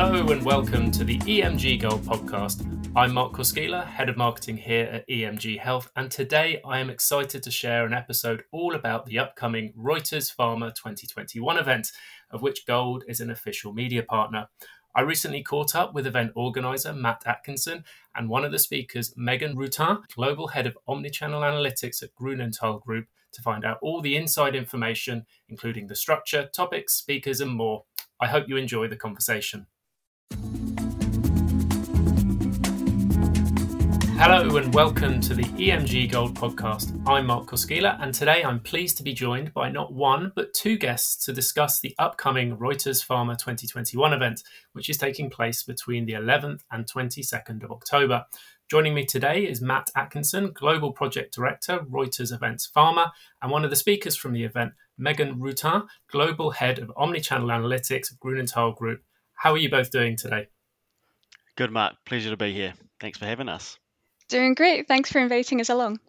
Hello and welcome to the EMG Gold podcast. I'm Mark Koskila, Head of Marketing here at EMG Health, and today I am excited to share an episode all about the upcoming Reuters Pharma 2021 event, of which Gold is an official media partner. I recently caught up with event organizer Matt Atkinson and one of the speakers, Megan Reutin, Global Head of Omnichannel Analytics at Grünenthal Group, to find out all the inside information, including the structure, topics, speakers, and more. I hope you enjoy the conversation. Hello and welcome to the EMG Gold podcast. I'm Mark Koskila, and today I'm pleased to be joined by not one but two guests to discuss the upcoming Reuters Pharma 2021 event, which is taking place between the 11th and 22nd of October. Joining me today is Matt Atkinson, Global Project Director, Reuters Events Pharma, and one of the speakers from the event, Megan Reutin, Global Head of Omnichannel Analytics Grünenthal Group. How are you both doing today? Good, Mark. Pleasure to be here. Thanks for having us. Doing great. Thanks for inviting us along.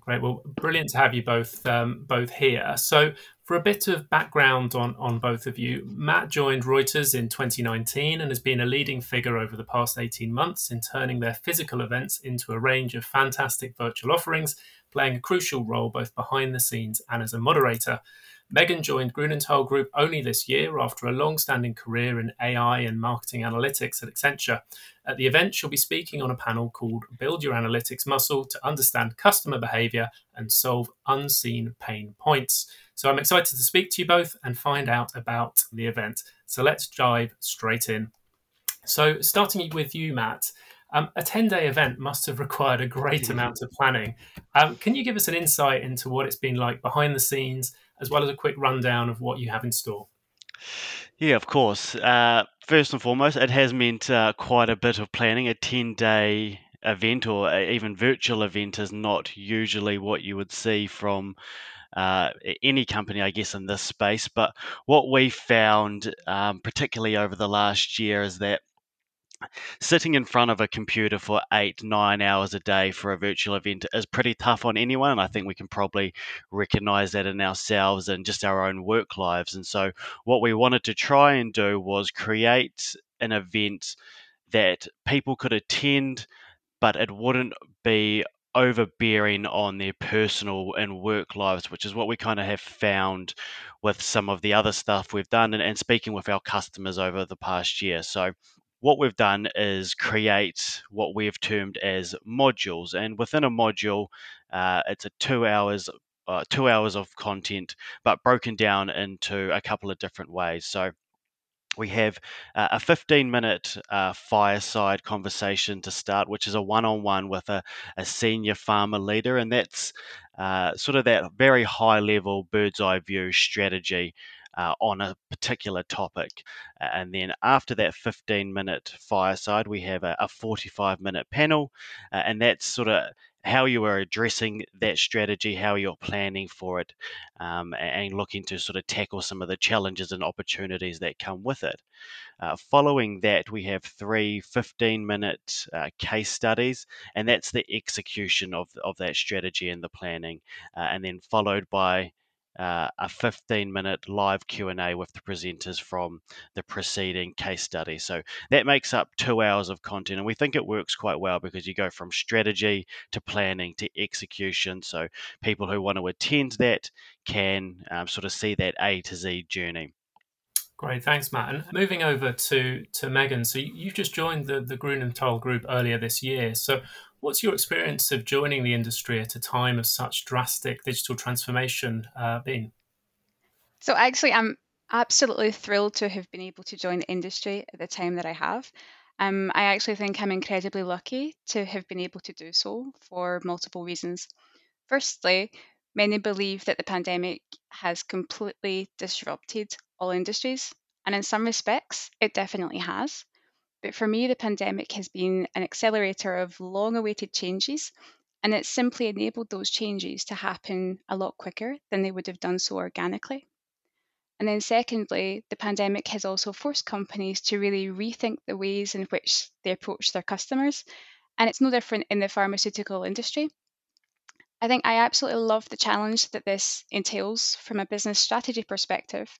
Great. Well, brilliant to have you both um, both here. So, for a bit of background on on both of you, Matt joined Reuters in 2019 and has been a leading figure over the past 18 months in turning their physical events into a range of fantastic virtual offerings, playing a crucial role both behind the scenes and as a moderator. Megan joined Grünenthal Group only this year after a long standing career in AI and marketing analytics at Accenture. At the event, she'll be speaking on a panel called Build Your Analytics Muscle to Understand Customer Behavior and Solve Unseen Pain Points. So I'm excited to speak to you both and find out about the event. So let's dive straight in. So, starting with you, Matt. Um, a 10 day event must have required a great amount of planning. Um, can you give us an insight into what it's been like behind the scenes as well as a quick rundown of what you have in store. Yeah, of course. Uh, first and foremost, it has meant uh, quite a bit of planning. A 10 day event or even virtual event is not usually what you would see from uh, any company, I guess, in this space. But what we found, um, particularly over the last year, is that sitting in front of a computer for eight, nine hours a day for a virtual event is pretty tough on anyone. And I think we can probably recognize that in ourselves and just our own work lives. And so, what we wanted to try and do was create an event that people could attend, but it wouldn't be overbearing on their personal and work lives, which is what we kind of have found with some of the other stuff we've done and, and speaking with our customers over the past year. So, what we've done is create what we've termed as modules. And within a module, uh, it's a two hours uh, two hours of content, but broken down into a couple of different ways. So we have uh, a 15 minute uh, fireside conversation to start, which is a one on one with a, a, senior pharma leader. And that's uh, sort of that very high level bird's eye view strategy uh, on a particular topic. And then after that 15 minute fireside, we have a, a 45 minute panel, uh, and that's sort of how you are addressing that strategy, how you're planning for it, um, and looking to sort of tackle some of the challenges and opportunities that come with it. Uh, following that, we have three 15 minute uh, case studies, and that's the execution of, of that strategy and the planning, uh, and then followed by uh, a 15 minute live q&a with the presenters from the preceding case study so that makes up two hours of content and we think it works quite well because you go from strategy to planning to execution so people who want to attend that can um, sort of see that a to z journey Great, thanks, Matt. And moving over to to Megan, so you've just joined the the Grünenthal Group earlier this year. So, What's your experience of joining the industry at a time of such drastic digital transformation uh, been? So, actually, I'm absolutely thrilled to have been able to join the industry at the time that I have. Um, I actually think I'm incredibly lucky to have been able to do so for multiple reasons. Firstly, many believe that the pandemic has completely disrupted all industries, and in some respects, it definitely has. But for me, the pandemic has been an accelerator of long awaited changes, and it's simply enabled those changes to happen a lot quicker than they would have done so organically. And then, secondly, the pandemic has also forced companies to really rethink the ways in which they approach their customers. And it's no different in the pharmaceutical industry. I think I absolutely love the challenge that this entails from a business strategy perspective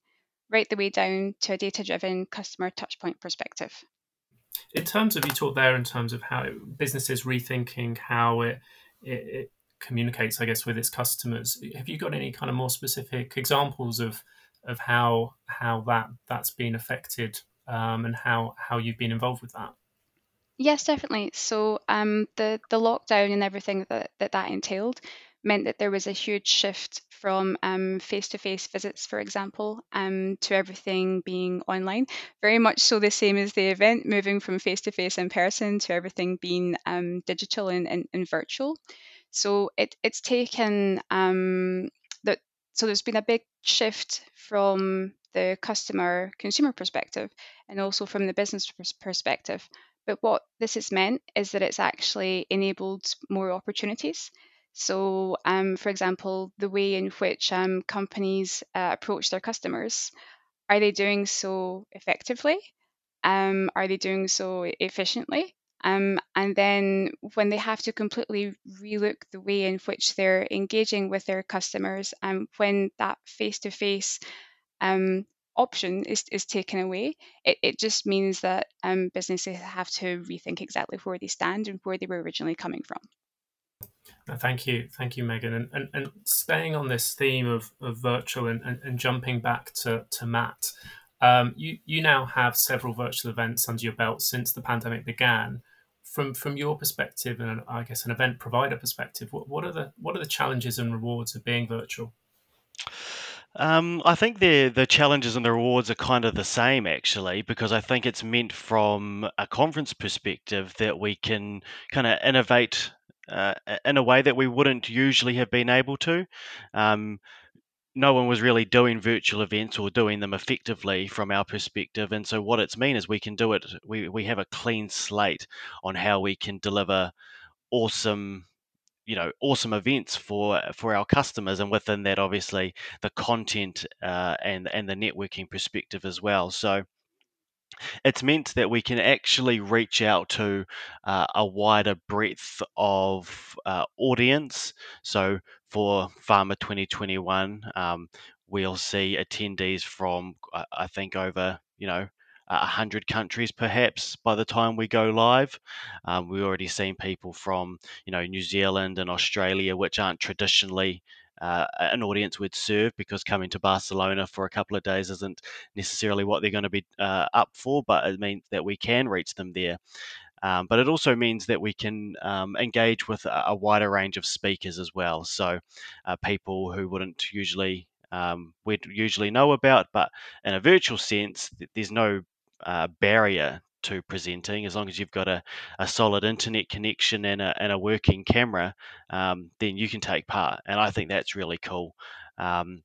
right the way down to a data driven customer touchpoint perspective. In terms of, you talked there in terms of how businesses rethinking how it, it, it communicates, I guess, with its customers. Have you got any kind of more specific examples of of how how that that's been affected um, and how how you've been involved with that? Yes, definitely. So um, the the lockdown and everything that, that that entailed meant that there was a huge shift from um, face-to-face visits, for example, um, to everything being online. Very much so the same as the event, moving from face-to-face in person to everything being um, digital and, and, and, virtual. So it, it's taken um, that. So there's been a big shift from the customer consumer perspective and also from the business perspective. But what this has meant is that it's actually enabled more opportunities. So, um, for example, the way in which um, companies uh, approach their customers, are they doing so effectively? Um, are they doing so efficiently? Um, and then when they have to completely relook the way in which they're engaging with their customers, and um, when that face to face option is, is taken away, it, it just means that um, businesses have to rethink exactly where they stand and where they were originally coming from. Thank you, thank you, Megan. And, and, and staying on this theme of, of virtual and, and, and jumping back to, to Matt, um, you, you now have several virtual events under your belt since the pandemic began. From from your perspective and I guess an event provider perspective, what, what are the what are the challenges and rewards of being virtual? Um, I think the the challenges and the rewards are kind of the same actually, because I think it's meant from a conference perspective that we can kind of innovate uh, in a way that we wouldn't usually have been able to. Um, no one was really doing virtual events or doing them effectively from our perspective, and so what it's mean is we can do it. We we have a clean slate on how we can deliver awesome you know awesome events for for our customers and within that obviously the content uh, and and the networking perspective as well so it's meant that we can actually reach out to uh, a wider breadth of uh, audience so for pharma 2021 um, we'll see attendees from i think over you know 100 countries perhaps by the time we go live. Um, we've already seen people from you know New Zealand and Australia, which aren't traditionally uh, an audience we'd serve because coming to Barcelona for a couple of days isn't necessarily what they're going to be uh, up for, but it means that we can reach them there. Um, but it also means that we can um, engage with a, a, wider range of speakers as well. So, uh, people who wouldn't usually um, we'd usually know about, but in a virtual sense, there's no uh, barrier to presenting as long as you've got a, a solid internet connection and a, and a working camera um, then you can take part and i think that's really cool. Um,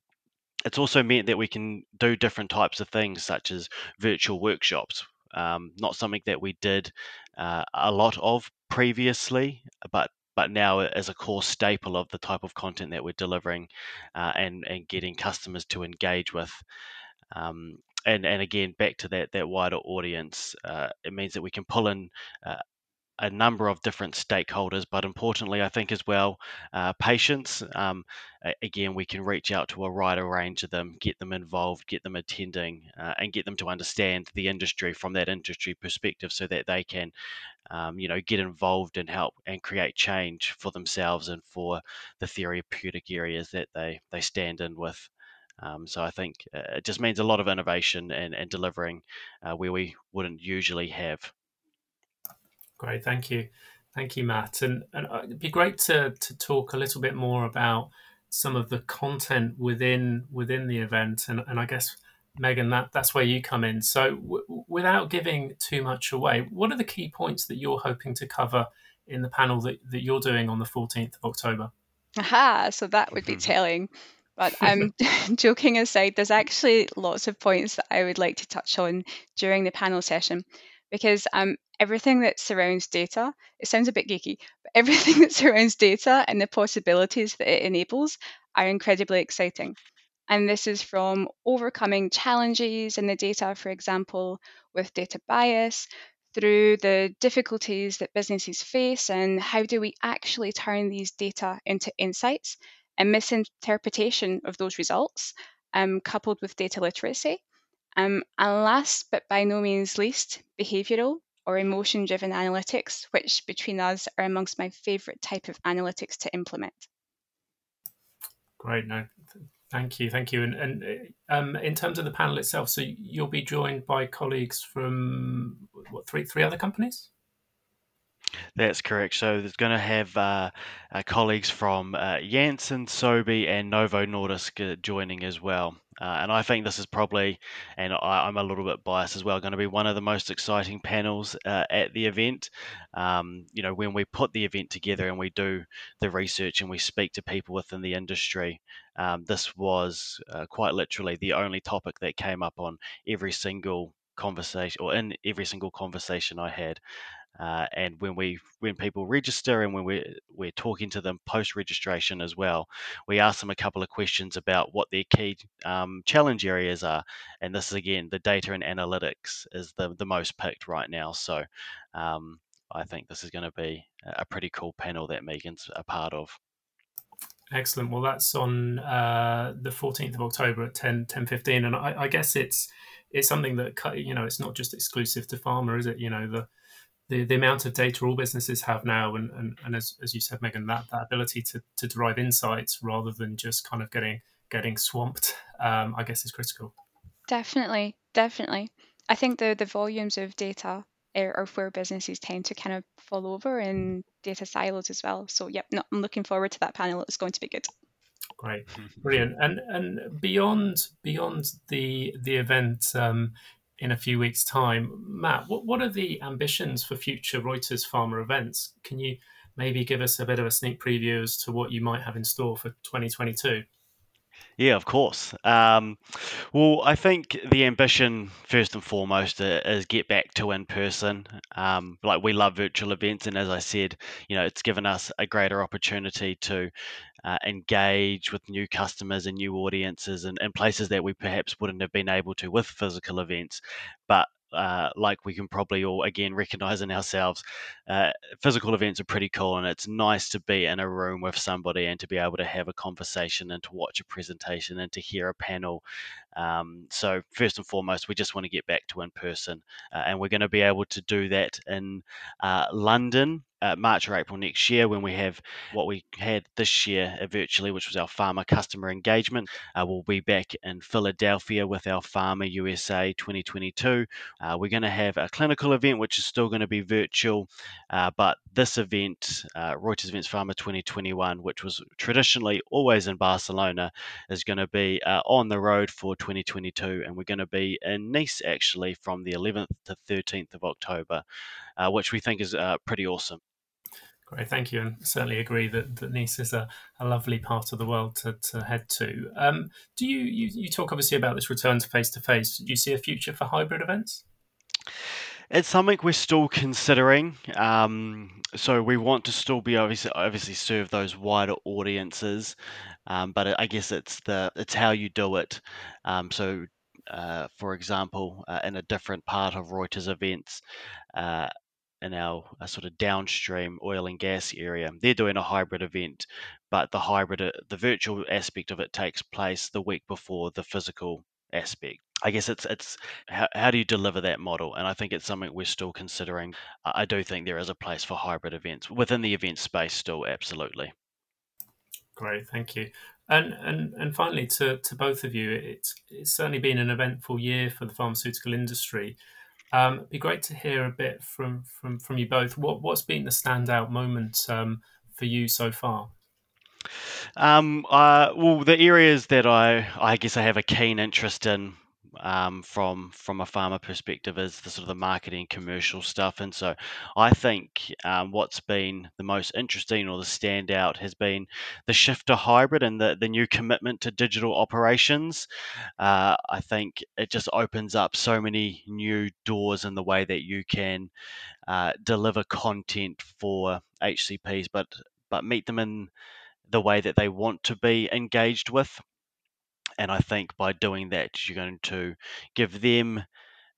it's also meant that we can do different types of things such as virtual workshops um, not something that we did uh, a lot of previously but but now as a core staple of the type of content that we're delivering uh, and and getting customers to engage with. Um, and and again back to that that wider audience uh, it means that we can pull in uh, a number of different stakeholders, but importantly, I think as well, uh, patients. Um, again, we can reach out to a wider range of them, get them involved, get them attending, uh, and get them to understand the industry from that industry perspective, so that they can, um, you know, get involved and help and create change for themselves and for the therapeutic areas that they they stand in with. Um, so I think uh, it just means a lot of innovation and, and delivering uh, where we wouldn't usually have. Great, thank you, thank you, Matt. And, and uh, it'd be great to to talk a little bit more about some of the content within within the event, and, and I guess Megan, that that's where you come in. So, w- without giving too much away, what are the key points that you're hoping to cover in the panel that, that you're doing on the 14th of October? Aha, so that would be telling. But um, joking aside, there's actually lots of points that I would like to touch on during the panel session because um, everything that surrounds data, it sounds a bit geeky, but everything that surrounds data and the possibilities that it enables are incredibly exciting. And this is from overcoming challenges in the data, for example, with data bias, through the difficulties that businesses face and how do we actually turn these data into insights and misinterpretation of those results, um, coupled with data literacy. Um, and last but by no means least, behavioural or emotion driven analytics, which between us are amongst my favourite type of analytics to implement. Great, no, thank you, thank you. And, and um, in terms of the panel itself, so you'll be joined by colleagues from what three three other companies? That's correct. So there's going to have uh, uh, colleagues from uh, Janssen, Sobi, and Novo Nordisk uh, joining as well. Uh, and I think this is probably, and I, am a little bit biased as well, going to be one of the most exciting panels uh, at the event. Um, you know, when we put the event together and we do the research and we speak to people within the industry, um, this was quite literally the only topic that came up on every single conversation or in every single conversation I had. Uh, and when we when people register and when we're we're talking to them post registration as well, we ask them a couple of questions about what their key um, challenge areas are. And this is again the data and analytics is the the most picked right now. So um, I think this is going to be a pretty cool panel that Megan's a part of. Excellent. Well, that's on uh, the 14th of October at 10, 10 15. And I, I guess it's it's something that you know it's not just exclusive to pharma, is it? You know the the, the amount of data all businesses have now, and, and, and as, as you said, Megan, that, that ability to, to derive insights rather than just kind of getting getting swamped, um, I guess, is critical. Definitely, definitely. I think the the volumes of data are where businesses tend to kind of fall over in data silos as well. So, yep, no, I'm looking forward to that panel. It's going to be good. Great, brilliant, and and beyond beyond the the event, um, in a few weeks' time. Matt, what, what are the ambitions for future Reuters Pharma events? Can you maybe give us a bit of a sneak preview as to what you might have in store for 2022? Yeah, of course. Um, well, I think the ambition, first and foremost, is get back to in person. Um, like we love virtual events, and as I said, you know, it's given us a greater opportunity to uh, engage with new customers and new audiences and, and places that we perhaps wouldn't have been able to with physical events. But uh, like we can probably all again recognize in ourselves, uh, physical events are pretty cool, and it's nice to be in a room with somebody and to be able to have a conversation and to watch a presentation and to hear a panel. Um, so first and foremost, we just want to get back to in person, uh, and we're going to be able to do that in uh, London uh, March or April next year when we have what we had this year uh, virtually, which was our pharma customer engagement. Uh, we'll be back in Philadelphia with our Pharma USA 2022. Uh, we're going to have a clinical event, which is still going to be virtual, but this event, Reuters Events Pharma 2021, which was traditionally always in Barcelona, is going to be on the road for 2022, and we're going to be in Nice actually from the 11th to 13th of October, which we think is pretty awesome. Great, thank you, and certainly agree that, that Nice is a, a lovely part of the world to, to head to. Um, do you, you you talk obviously about this return to face to face? Do you see a future for hybrid events? It's something we're still considering. Um, so we want to still be obviously obviously serve those wider audiences, um, but I guess it's the it's how you do it. Um, so uh, for example, uh, in a different part of Reuters events, uh, in our uh, sort of downstream oil and gas area. They're doing a hybrid event, but the hybrid, uh, the virtual aspect of it takes place the week before the physical aspect. I guess it's it's how, how do you deliver that model, and I think it's something we're still considering. I do think there is a place for hybrid events within the event space, still absolutely. Great, thank you. And and and finally, to to both of you, it's it's certainly been an eventful year for the pharmaceutical industry. Um, it'd be great to hear a bit from from from you both. What what's been the standout moment um, for you so far? Um, uh, well, the areas that I I guess I have a keen interest in um, from from a pharma perspective is the sort of the marketing commercial stuff. And so I think um, what's been the most interesting or the standout has been the shift to hybrid and the, the new commitment to digital operations. Uh, I think it just opens up so many new doors in the way that you can uh, deliver content for HCPs, but but meet them in the way that they want to be engaged with and I think by doing that, you're going to give them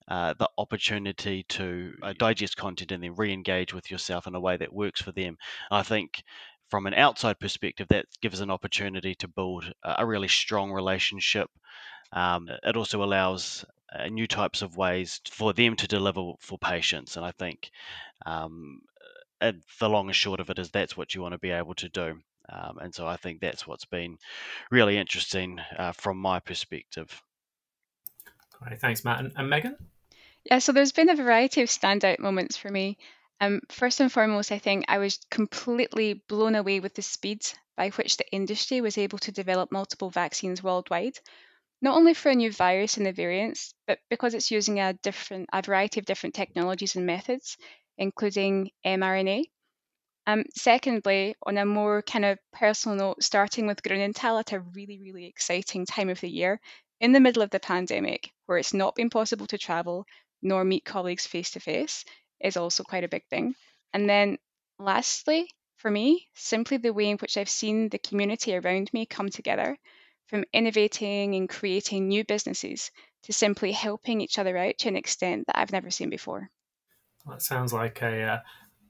uh, the opportunity to uh, digest content and then re-engage with yourself in a way that works for them. I think from an outside perspective, that gives an opportunity to build a really strong relationship. Um, it also allows uh, new types of ways for them to deliver for patients. And I think um, uh, the long and short of it is that's what you want to be able to do. Um, and so I think that's what's been really interesting uh, from my perspective. Great, thanks, Matt. And, and Megan? Yeah, so there's been a variety of standout moments for me. Um, first and foremost, I think I was completely blown away with the speed by which the industry was able to develop multiple vaccines worldwide, not only for a new virus and the variants, but because it's using a different, a variety of different technologies and methods, including mRNA. Um, secondly, on a more kind of personal note, starting with Grünenthal at a really, really exciting time of the year, in the middle of the pandemic, where it's not been possible to travel nor meet colleagues face to face, is also quite a big thing. And then lastly, for me, simply the way in which I've seen the community around me come together, from innovating and creating new businesses to simply helping each other out to an extent that I've never seen before. That sounds like a uh,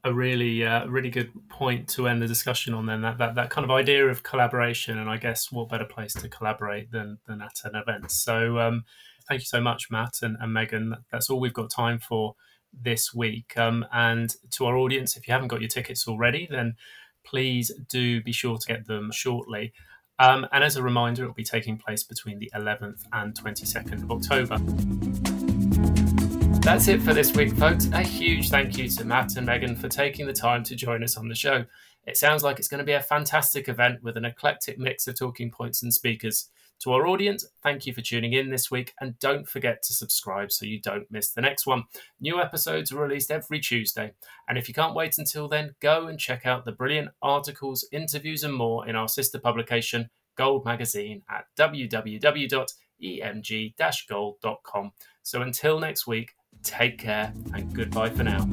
a really uh, really good point to end the discussion on. Then that, that that kind of idea of collaboration, and I guess what better place to collaborate than than at an event. So um, thank you so much, Matt and, and Megan. That's all we've got time for this week. Um, and to our audience, if you haven't got your tickets already, then please do be sure to get them shortly. Um, and as a reminder, it will be taking place between the 11th and 22nd of October. That's it for this week, folks. A huge thank you to Matt and Megan for taking the time to join us on the show. It sounds like it's going to be a fantastic event with an eclectic mix of talking points and speakers. To our audience, thank you for tuning in this week and don't forget to subscribe so you don't miss the next one. New episodes are released every Tuesday. And if you can't wait until then, go and check out the brilliant articles, interviews, and more in our sister publication, Gold Magazine, at www.emg gold.com. So until next week, take care and goodbye for now.